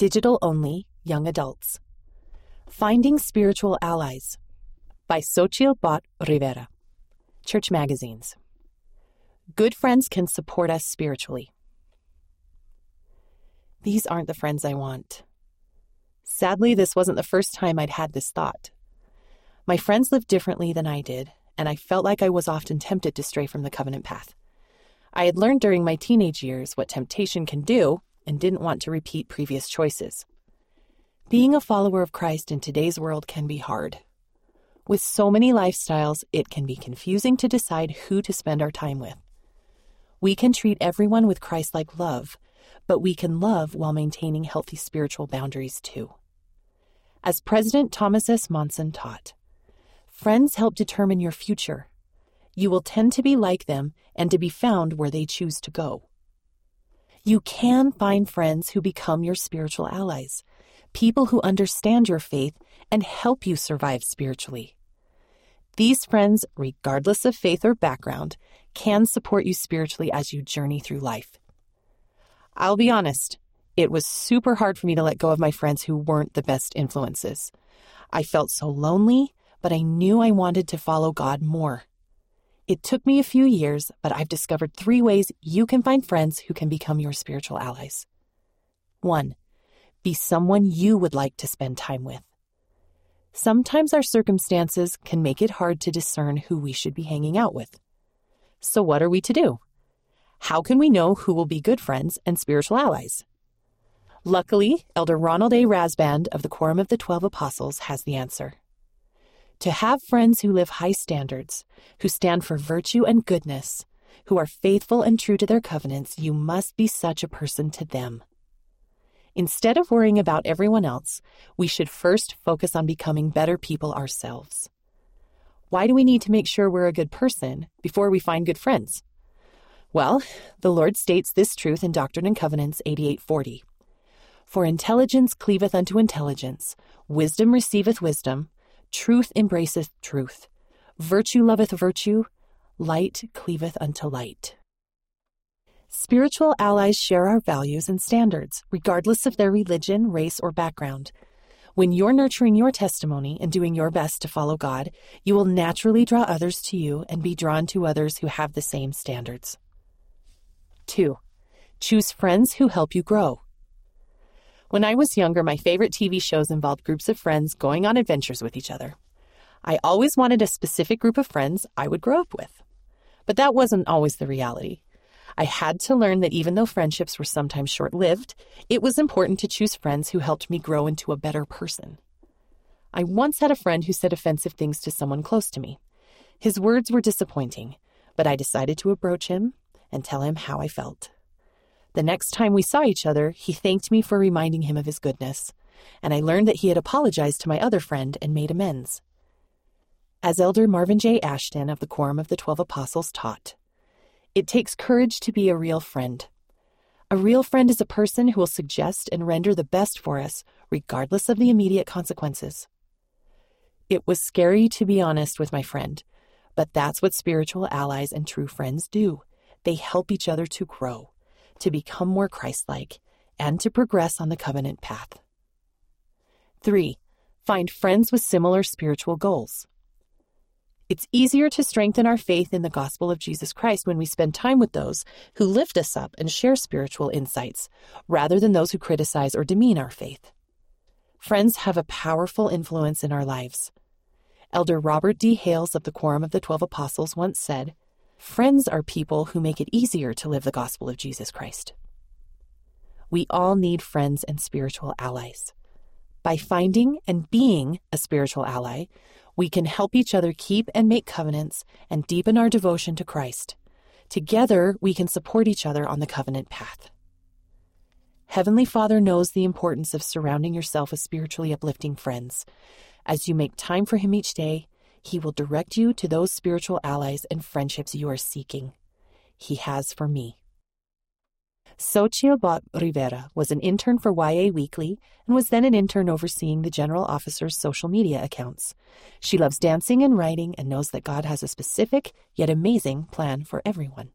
Digital Only Young Adults. Finding Spiritual Allies by Xochitl Bot Rivera. Church Magazines. Good friends can support us spiritually. These aren't the friends I want. Sadly, this wasn't the first time I'd had this thought. My friends lived differently than I did, and I felt like I was often tempted to stray from the covenant path. I had learned during my teenage years what temptation can do and didn't want to repeat previous choices. Being a follower of Christ in today's world can be hard. With so many lifestyles, it can be confusing to decide who to spend our time with. We can treat everyone with Christ like love, but we can love while maintaining healthy spiritual boundaries too. As President Thomas S. Monson taught, friends help determine your future. You will tend to be like them and to be found where they choose to go. You can find friends who become your spiritual allies, people who understand your faith and help you survive spiritually. These friends, regardless of faith or background, can support you spiritually as you journey through life. I'll be honest, it was super hard for me to let go of my friends who weren't the best influences. I felt so lonely, but I knew I wanted to follow God more. It took me a few years, but I've discovered three ways you can find friends who can become your spiritual allies. 1. Be someone you would like to spend time with. Sometimes our circumstances can make it hard to discern who we should be hanging out with. So, what are we to do? How can we know who will be good friends and spiritual allies? Luckily, Elder Ronald A. Rasband of the Quorum of the Twelve Apostles has the answer. To have friends who live high standards, who stand for virtue and goodness, who are faithful and true to their covenants, you must be such a person to them. Instead of worrying about everyone else, we should first focus on becoming better people ourselves. Why do we need to make sure we're a good person before we find good friends? Well, the Lord states this truth in Doctrine and Covenants 8840. For intelligence cleaveth unto intelligence, wisdom receiveth wisdom, Truth embraceth truth. Virtue loveth virtue. Light cleaveth unto light. Spiritual allies share our values and standards, regardless of their religion, race, or background. When you're nurturing your testimony and doing your best to follow God, you will naturally draw others to you and be drawn to others who have the same standards. 2. Choose friends who help you grow. When I was younger, my favorite TV shows involved groups of friends going on adventures with each other. I always wanted a specific group of friends I would grow up with. But that wasn't always the reality. I had to learn that even though friendships were sometimes short lived, it was important to choose friends who helped me grow into a better person. I once had a friend who said offensive things to someone close to me. His words were disappointing, but I decided to approach him and tell him how I felt. The next time we saw each other, he thanked me for reminding him of his goodness, and I learned that he had apologized to my other friend and made amends. As Elder Marvin J. Ashton of the Quorum of the Twelve Apostles taught, it takes courage to be a real friend. A real friend is a person who will suggest and render the best for us, regardless of the immediate consequences. It was scary to be honest with my friend, but that's what spiritual allies and true friends do. They help each other to grow to become more Christ like, and to progress on the covenant path. 3. Find friends with similar spiritual goals. It's easier to strengthen our faith in the gospel of Jesus Christ when we spend time with those who lift us up and share spiritual insights, rather than those who criticize or demean our faith. Friends have a powerful influence in our lives. Elder Robert D. Hales of the Quorum of the Twelve Apostles once said, Friends are people who make it easier to live the gospel of Jesus Christ. We all need friends and spiritual allies. By finding and being a spiritual ally, we can help each other keep and make covenants and deepen our devotion to Christ. Together, we can support each other on the covenant path. Heavenly Father knows the importance of surrounding yourself with spiritually uplifting friends. As you make time for Him each day, he will direct you to those spiritual allies and friendships you are seeking. He has for me. Xochitl Bot Rivera was an intern for YA Weekly and was then an intern overseeing the general officer's social media accounts. She loves dancing and writing and knows that God has a specific yet amazing plan for everyone.